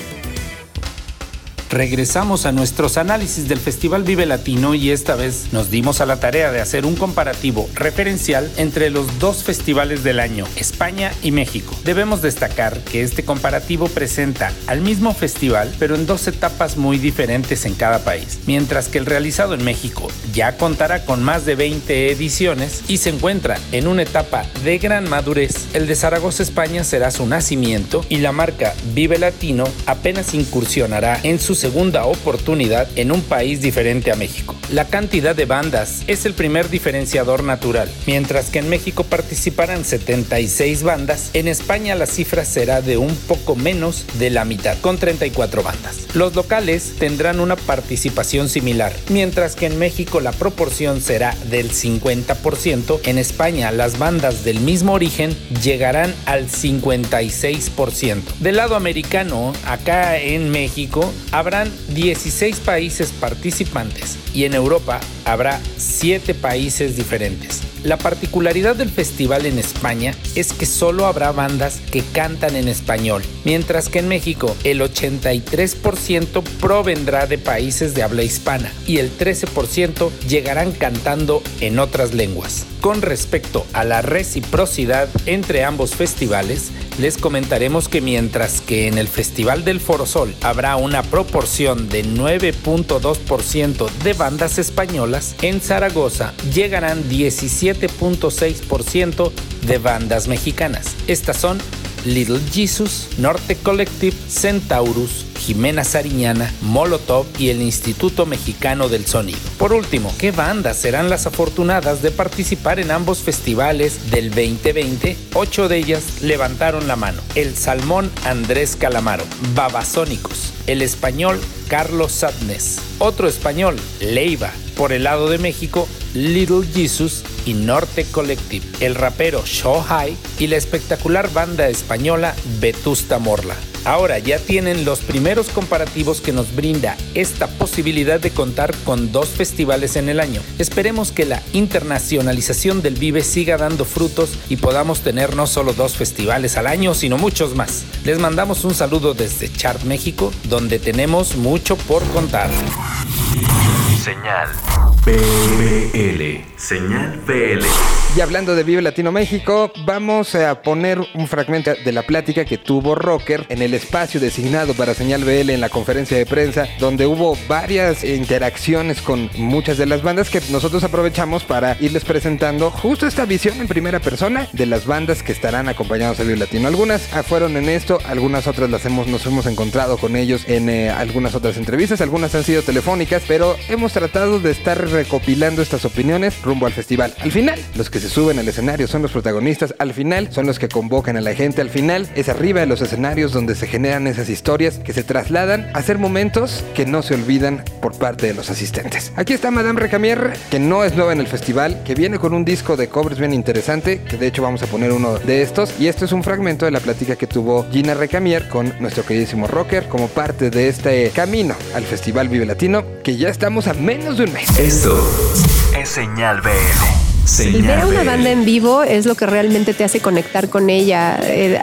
Regresamos a nuestros análisis del Festival Vive Latino y esta vez nos dimos a la tarea de hacer un comparativo referencial entre los dos festivales del año, España y México. Debemos destacar que este comparativo presenta al mismo festival pero en dos etapas muy diferentes en cada país, mientras que el realizado en México ya contará con más de 20 ediciones y se encuentra en una etapa de gran madurez. El de Zaragoza, España será su nacimiento y la marca Vive Latino apenas incursionará en su segunda oportunidad en un país diferente a México. La cantidad de bandas es el primer diferenciador natural. Mientras que en México participarán 76 bandas, en España la cifra será de un poco menos de la mitad, con 34 bandas. Los locales tendrán una participación similar, mientras que en México la proporción será del 50%, en España las bandas del mismo origen llegarán al 56%. Del lado americano, acá en México, habrán 16 países participantes y en Europa habrá 7 países diferentes. La particularidad del festival en España es que solo habrá bandas que cantan en español, mientras que en México el 83% provendrá de países de habla hispana y el 13% llegarán cantando en otras lenguas. Con respecto a la reciprocidad entre ambos festivales, les comentaremos que mientras que en el Festival del Forosol habrá una proporción de 9.2% de bandas españolas, en Zaragoza llegarán 17.6% de bandas mexicanas. Estas son Little Jesus, Norte Collective, Centaurus, Jimena Sariñana, Molotov y el Instituto Mexicano del Sonido. Por último, ¿qué bandas serán las afortunadas de participar en ambos festivales del 2020? Ocho de ellas levantaron la mano. El Salmón Andrés Calamaro, Babasónicos, el español Carlos Sadness, otro español, Leiva, por el lado de México, Little Jesus y Norte Collective, el rapero Show High y la espectacular banda española Vetusta Morla. Ahora ya tienen los primeros comparativos que nos brinda esta posibilidad de contar con dos festivales en el año. Esperemos que la internacionalización del Vive siga dando frutos y podamos tener no solo dos festivales al año, sino muchos más. Les mandamos un saludo desde Chart México, donde tenemos mucho por contar. Señal BL. Señal BL. Y hablando de Vive Latino México, vamos a poner un fragmento de la plática que tuvo Rocker en el espacio designado para Señal BL en la conferencia de prensa, donde hubo varias interacciones con muchas de las bandas que nosotros aprovechamos para irles presentando justo esta visión en primera persona de las bandas que estarán acompañados a Vive Latino. Algunas ah, fueron en esto, algunas otras las hemos, nos hemos encontrado con ellos en eh, algunas otras entrevistas, algunas han sido telefónicas, pero hemos tratado de estar recopilando estas opiniones rumbo al festival. Al final, los que se suben al escenario son los protagonistas, al final son los que convocan a la gente, al final es arriba de los escenarios donde se generan esas historias que se trasladan a ser momentos que no se olvidan por parte de los asistentes. Aquí está Madame Recamier, que no es nueva en el festival, que viene con un disco de covers bien interesante, que de hecho vamos a poner uno de estos, y esto es un fragmento de la plática que tuvo Gina Recamier con nuestro queridísimo rocker como parte de este camino al Festival Vive Latino, que ya estamos a menos de un mes. Esto es Señal BL. El ver a Señal una banda en vivo es lo que realmente te hace conectar con ella. Eh,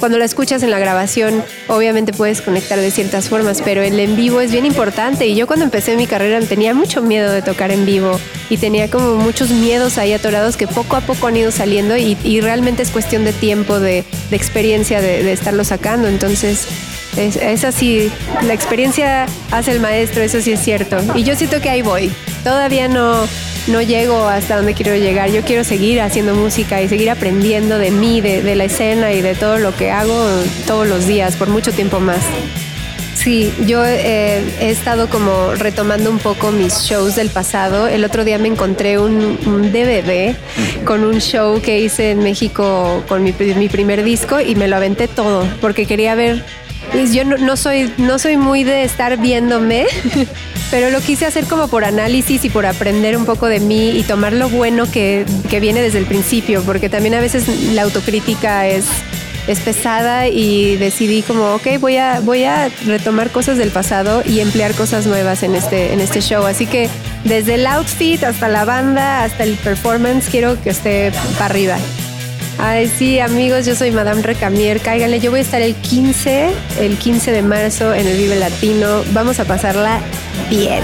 Cuando la escuchas en la grabación, obviamente puedes conectar de ciertas formas, pero el en vivo es bien importante. Y yo cuando empecé mi carrera tenía mucho miedo de tocar en vivo y tenía como muchos miedos ahí atorados que poco a poco han ido saliendo y, y realmente es cuestión de tiempo, de, de experiencia, de, de estarlo sacando. Entonces, es, es así, la experiencia hace el maestro, eso sí es cierto. Y yo siento que ahí voy. Todavía no, no llego hasta donde quiero llegar. Yo quiero seguir haciendo música y seguir aprendiendo de mí, de, la escena y de todo lo que hago todos los días, por mucho tiempo más. Sí, yo eh, he estado como retomando un poco mis shows del pasado. El otro día me encontré un, un DVD con un show que hice en México con mi, mi primer disco y me lo aventé todo porque quería ver. Yo no, no soy, no soy muy de estar viéndome, [LAUGHS] pero lo quise hacer como por análisis y por aprender un poco de mí y tomar lo bueno que, que viene desde el principio, porque también a veces la autocrítica es es pesada y decidí como, ok, voy a, voy a retomar cosas del pasado y emplear cosas nuevas en este, en este show. Así que desde el outfit hasta la banda, hasta el performance, quiero que esté para arriba. Ay, sí, amigos, yo soy Madame Recamier. Cáiganle, yo voy a estar el 15, el 15 de marzo en el Vive Latino. Vamos a pasarla bien.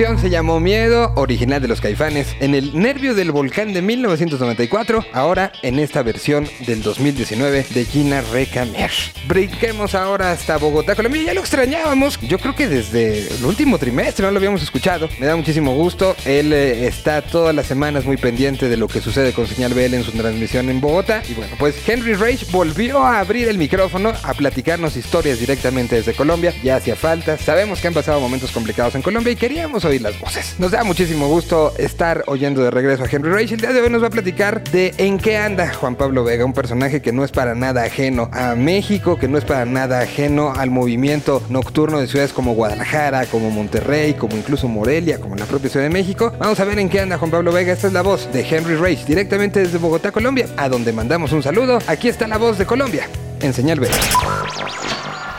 Se llamó Miedo, original de los Caifanes, en el Nervio del Volcán de 1994, ahora en esta versión del 2019 de Gina Recamer. Brinquemos ahora hasta Bogotá, Colombia. Ya lo extrañábamos, yo creo que desde el último trimestre no lo habíamos escuchado. Me da muchísimo gusto. Él eh, está todas las semanas muy pendiente de lo que sucede con Señal BL en su transmisión en Bogotá. Y bueno, pues Henry Rage volvió a abrir el micrófono a platicarnos historias directamente desde Colombia. Ya hacía falta. Sabemos que han pasado momentos complicados en Colombia y queríamos oír las voces. Nos da muchísimo gusto estar oyendo de regreso a Henry Rage. El día de hoy nos va a platicar de en qué anda Juan Pablo Vega, un personaje que no es para nada ajeno a México, que no es para nada ajeno al movimiento nocturno de ciudades como Guadalajara, como Monterrey, como incluso Morelia, como la propia Ciudad de México. Vamos a ver en qué anda Juan Pablo Vega. Esta es la voz de Henry Rage, directamente desde Bogotá, Colombia, a donde mandamos un saludo. Aquí está la voz de Colombia, en Señal.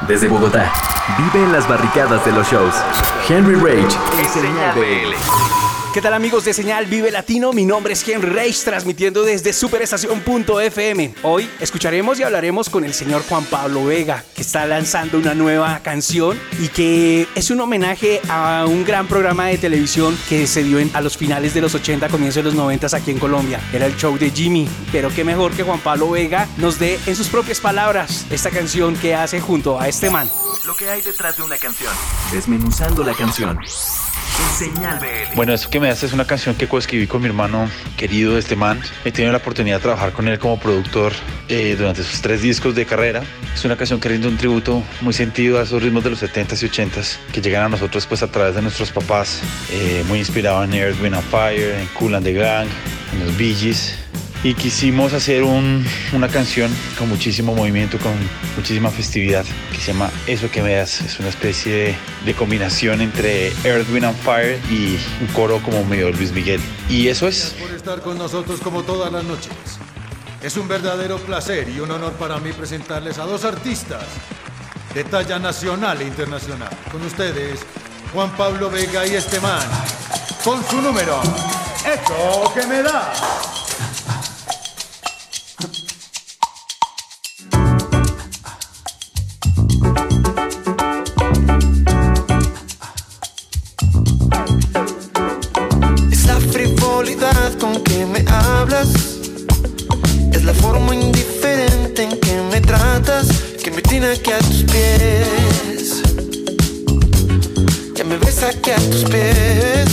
Desde Bogotá, vive en las barricadas de los shows. Henry Rage en Señal BL. ¿Qué tal amigos de Señal Vive Latino? Mi nombre es Henry Rage, transmitiendo desde superestación.fm. Hoy escucharemos y hablaremos con el señor Juan Pablo Vega, que está lanzando una nueva canción y que es un homenaje a un gran programa de televisión que se dio en- a los finales de los 80, comienzos de los 90 aquí en Colombia. Era el show de Jimmy, pero qué mejor que Juan Pablo Vega nos dé en sus propias palabras esta canción que hace junto a este man. Lo que hay detrás de una canción. Desmenuzando la canción. Bueno, esto que me hace es una canción que coescribí con mi hermano querido, este man. He tenido la oportunidad de trabajar con él como productor eh, durante sus tres discos de carrera. Es una canción que rinde un tributo muy sentido a esos ritmos de los 70s y 80s que llegan a nosotros pues a través de nuestros papás. eh, muy inspirado en Earth, Wind and Fire, en Cool and the Gang, en los Bee. Y quisimos hacer un- una canción con muchísimo movimiento, con muchísima festividad, que se llama Eso que me das. Es una especie de, combinación entre Earth, Wind and Fire y un coro como medio Luis Miguel. Y eso es. por estar con nosotros como todas las noches. Es un verdadero placer y un honor para mí presentarles a dos artistas de talla nacional e internacional. Con ustedes, Juan Pablo Vega y este man, con su número, Esto que me da. Que me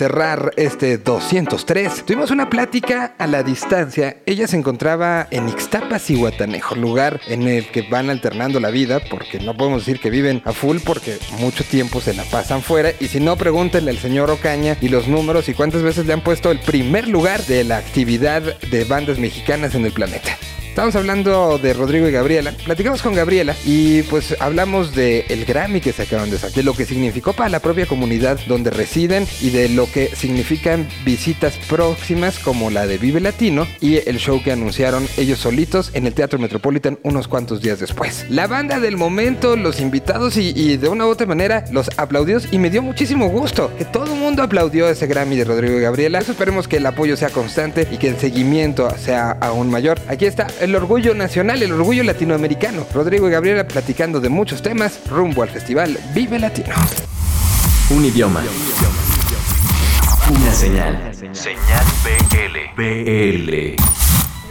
cerrar este 203, tuvimos una plática a la distancia. Ella se encontraba en Ixtapas y Guatanejo, lugar en el que van alternando la vida, porque no podemos decir que viven a full, porque mucho tiempo se la pasan fuera. Y si no, pregúntenle al señor Ocaña y los números y cuántas veces le han puesto el primer lugar de la actividad de bandas mexicanas en el planeta. Estamos hablando de Rodrigo y Gabriela. Platicamos con Gabriela y pues hablamos de el Grammy que se acaban de sacar, de lo que significó para la propia comunidad donde residen y de lo que significan visitas próximas como la de Vive Latino y el show que anunciaron ellos solitos en el Teatro Metropolitan unos cuantos días después. La banda del momento, los invitados y, de una u otra manera los aplaudidos y me dio muchísimo gusto que todo el mundo aplaudió ese Grammy de Rodrigo y Gabriela. Eso esperemos que el apoyo sea constante y que el seguimiento sea aún mayor. Aquí está el orgullo nacional, el orgullo latinoamericano. Rodrigo y Gabriela platicando de muchos temas rumbo al festival Vive Latino. Un idioma. Una señal. Señal BL. BL.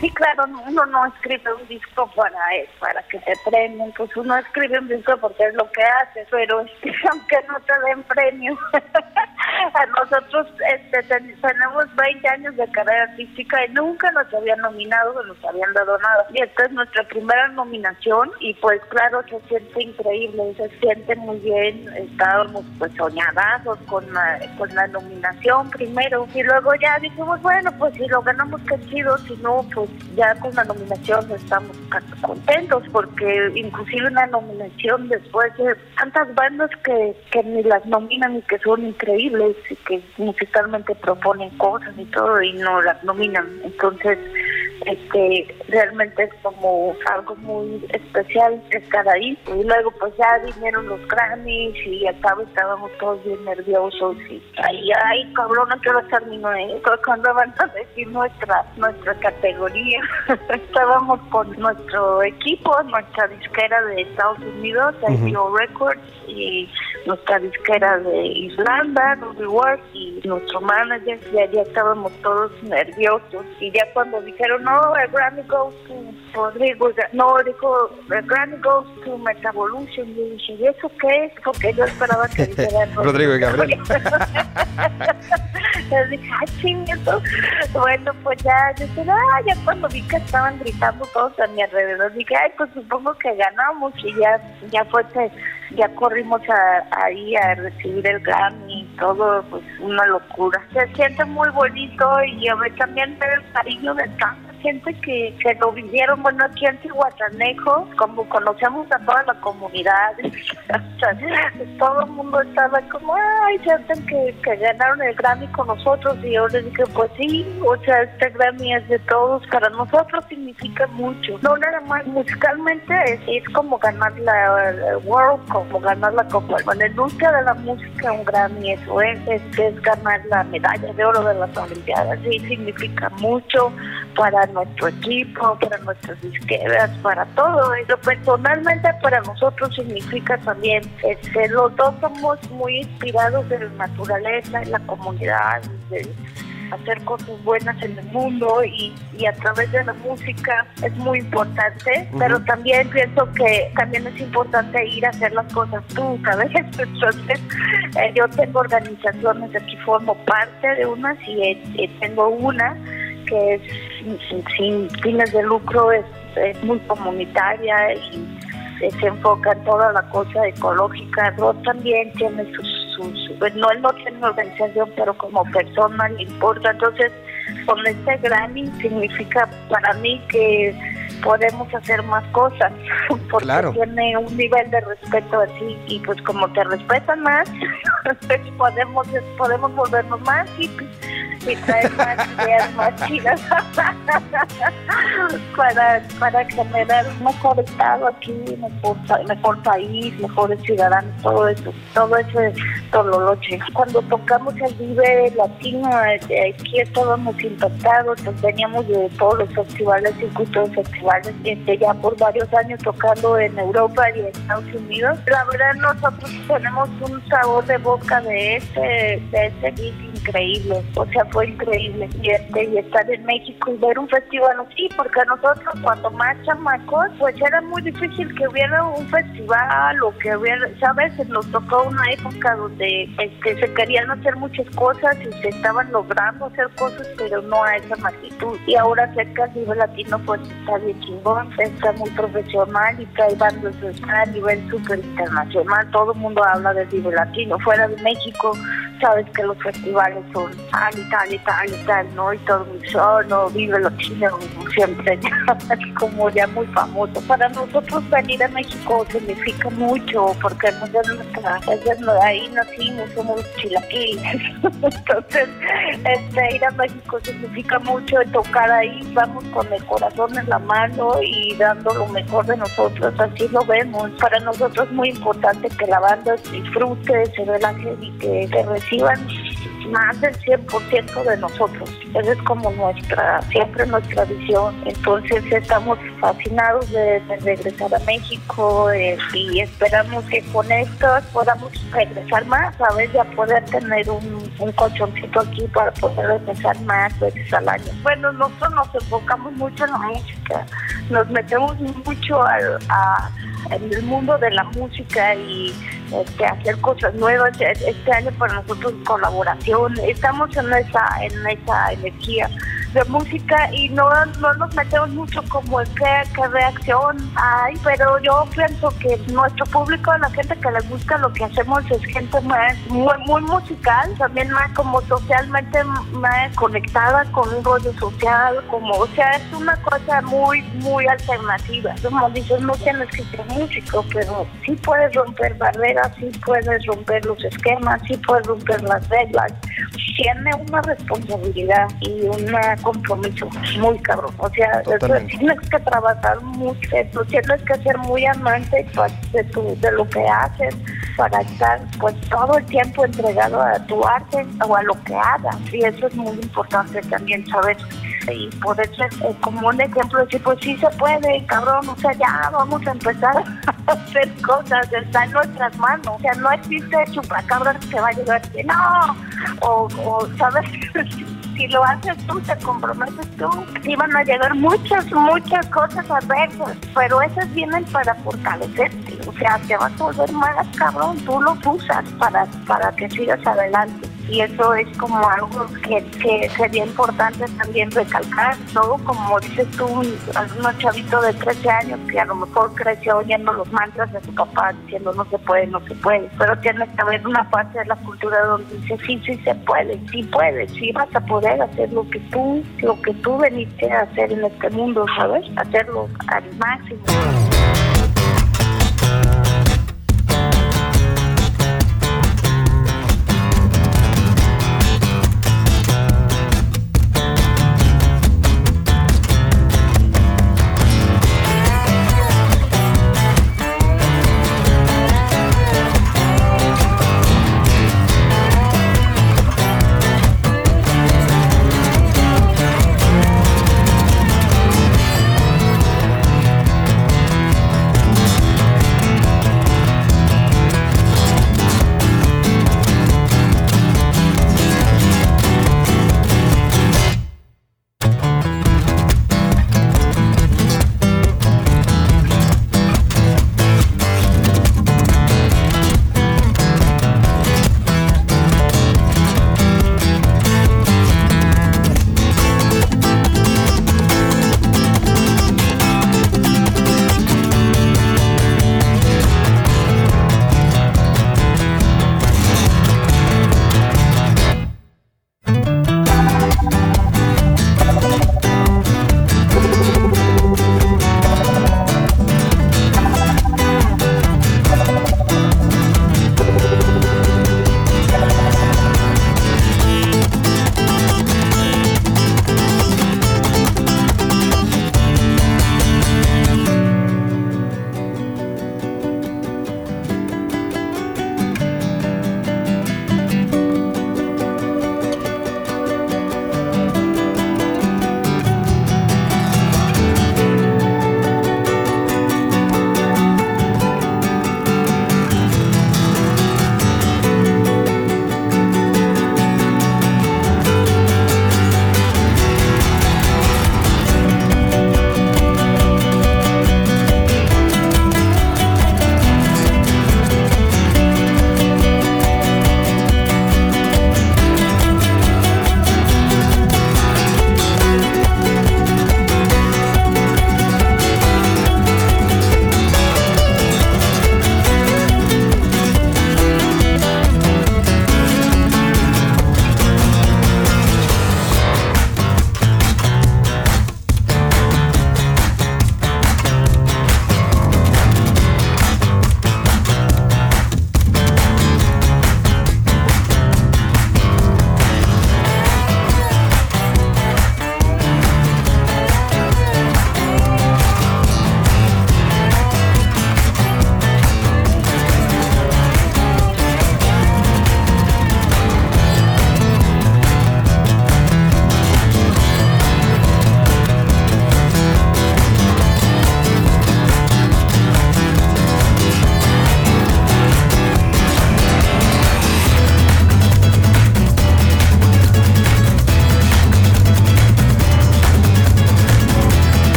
Sí, claro, uno no escribe un disco para para que te premien, pues uno escribe un disco porque es lo que hace, pero [LAUGHS] aunque no te den premios, [LAUGHS] a [LAUGHS] nosotros este, ten- tenemos 20 años de carrera artística y nunca nos habían nominado o nos habían dado nada. Y esta es nuestra primera nominación y pues claro, se siente increíble, se siente muy bien, estábamos pues soñados con la, con la nominación primero. Y luego ya dijimos, bueno, pues si lo ganamos qué chido, si no, pues ya con la nominación estamos contentos porque inclusive una nominación después de tantas bandas que, que ni las nominan y que son increíbles que musicalmente proponen cosas y todo y no las nominan. Entonces, este realmente es como algo muy especial estar ahí y luego pues ya vinieron los Grammys y acá estábamos todos bien nerviosos y ay ay cabrón no quiero esto [LAUGHS] cuando van a decir nuestra nuestra categoría [LAUGHS] estábamos con nuestro equipo nuestra disquera de Estados Unidos. IPO Records y nuestra disquera de Islanda Works y nuestro manager ya, ya estábamos todos nerviosos y ya cuando dijeron no el Grammy goes to Rodrigo no dijo el Grammy goes to Metavolution y yo dije ¿y eso qué es? porque yo esperaba que [LAUGHS] dijeran Rodrigo y Gabriela. [LAUGHS] [LAUGHS] yo dije, eso. Bueno, pues ya, yo dije, ah, ya cuando vi que estaban gritando todos a mi alrededor, dije, ay, pues supongo que ganamos. Y ya, ya fue que ya corrimos ahí a recibir el Grammy y todo, pues una locura. Se siente muy bonito y a ver también ver el cariño de tanta gente que, que lo vivieron, bueno, aquí en Tihuatanejo, como conocemos a toda la comunidad, [LAUGHS] todo el mundo estaba como, ay, sienten que, que ganaron el Grammy con nosotros y yo les dije, pues sí, o sea, este Grammy es de todos, para nosotros significa mucho, no nada más musicalmente, es, es como ganar la, World, como ganar la Copa, en la industria de la música un Grammy eso es, es, es ganar la medalla de oro de las Olimpiadas, sí, significa mucho para nuestro equipo, para nuestras disqueras, para todo eso. Personalmente para nosotros significa también, este, los dos somos muy inspirados de la naturaleza, en la comunidad, de hacer cosas buenas en el mundo y, y a través de la música es muy importante, pero también pienso que también es importante ir a hacer las cosas tú, ¿sabes? [LAUGHS] Entonces, eh, yo tengo organizaciones, aquí formo parte de unas y eh, eh, tengo una que es sin, fines de lucro, es, es muy comunitaria y se enfoca en toda la cosa ecológica. Rod también tiene sus, sus pues no, él no tiene una organización, pero como persona le importa. Entonces, con este Grammy significa para mí que podemos hacer más cosas, [LAUGHS] porque Claro. tiene un nivel de respeto así, y pues como te respetan más, [LAUGHS] pues podemos, podemos volvernos más hippies y traer más ideas más chidas [LAUGHS] para, para generar un mejor estado aquí, mejor, mejor país, mejores ciudadanos, todo eso, todo ese tololoche. Cuando tocamos el Vive Latino, eh, aquí estábamos impactados, veníamos de todos los festivales, circuitos festivales, este, ya por varios años tocando en Europa y en Estados Unidos. La verdad nosotros tenemos un sabor de boca de este, de este gig increíble, o sea, fue increíble. Y, este, y estar en México y ver un festival así, porque nosotros cuando más chamacos, pues era muy difícil que hubiera un festival o que hubiera, ¿sabes? Nos tocó una época donde este, se querían hacer muchas cosas y se estaban logrando hacer cosas, pero no a esa magnitud. Y ahora cerca nivel latino, pues está bien chingón, está muy profesional y trae bandas a nivel súper internacional. Todo el mundo habla del nivel latino. Fuera de México, sabes que los festivales son y y tal y tal, ¿no? Y todo oh, no, vive latino, siempre ya, [LAUGHS] como ya muy famoso. Para nosotros venir a México significa mucho, porque es de ahí nacimos, somos chilaquiles. [LAUGHS] Entonces, este, ir a México significa mucho, tocar ahí, vamos con el corazón en la mano y dando lo mejor de nosotros, así lo vemos. Para nosotros es muy importante que la banda disfrute, se relaje y que, que reciban más del 100% de nosotros. Esa es como nuestra, siempre nuestra visión. Entonces estamos fascinados de, de regresar a México eh, y esperamos que con esto podamos regresar más, ¿sabes? Ya poder tener un, un colchoncito aquí para poder regresar más veces al año. Bueno, nosotros nos enfocamos mucho en la música, nos metemos mucho al- a, en el mundo de la música y este, hacer cosas nuevas. Este año para nosotros colaboración, estamos en esa, en esa energía de música y no, no nos metemos mucho como en qué, reacción hay, pero yo pienso que nuestro público, la gente que le gusta lo que hacemos es gente más, muy, muy musical, también más como socialmente más conectada con un rollo social, como, o sea, es una cosa muy, muy alternativa. Como dices, no tienes que ser músico, pero sí puedes romper barreras, sí puedes romper los esquemas, sí puedes romper las reglas. Tiene una responsabilidad y un compromiso muy cabrón. O sea, Totalmente. tienes que trabajar mucho, tienes que ser muy amante pues, de, tu, de lo que haces para estar pues todo el tiempo entregado a tu arte o a lo que hagas. Y eso es muy importante también saber y poder ser eh, como un ejemplo, decir, pues sí se puede, cabrón, o sea, ya vamos a empezar [LAUGHS] a hacer cosas, está en nuestras manos, o sea, no existe chupacabras que va a llegar no, o, o sabes, [LAUGHS] si lo haces tú, te comprometes tú, van a llegar muchas, muchas cosas adversas, pero esas vienen para fortalecerte, o sea, te vas a volver más cabrón, tú los usas para, para que sigas adelante. Y eso es como algo que, que sería importante también recalcar, ¿no? Como dices tú, un algún chavito de 13 años que a lo mejor creció oyendo los mantras de su papá diciendo no se puede, no se puede. Pero tienes que haber una parte de la cultura donde dice sí, sí se puede, sí puedes, sí vas a poder hacer lo que tú, lo que tú veniste a hacer en este mundo, ¿sabes? Hacerlo al máximo.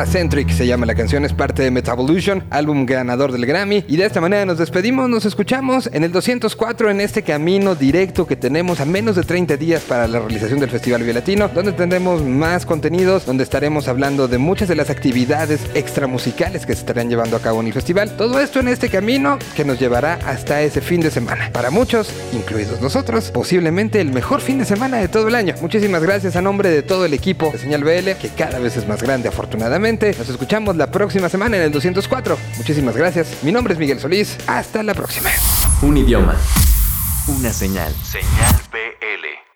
Terracentric se llama la canción, es parte de Metavolution, álbum ganador del Grammy. Y de esta manera nos despedimos, nos escuchamos en el 204 en este camino directo que tenemos a menos de 30 días para la realización del Festival Vive Latino, donde tendremos más contenidos, donde estaremos hablando de muchas de las actividades extramusicales que se estarán llevando a cabo en el festival. Todo esto en este camino que nos llevará hasta ese fin de semana. Para muchos, incluidos nosotros, posiblemente el mejor fin de semana de todo el año. Muchísimas gracias a nombre de todo el equipo de Señal BL, que cada vez es más grande afortunadamente. Nos escuchamos la próxima semana en el 204. Muchísimas gracias. Mi nombre es Miguel Solís. Hasta la próxima. Un idioma. Una señal. Señal BL.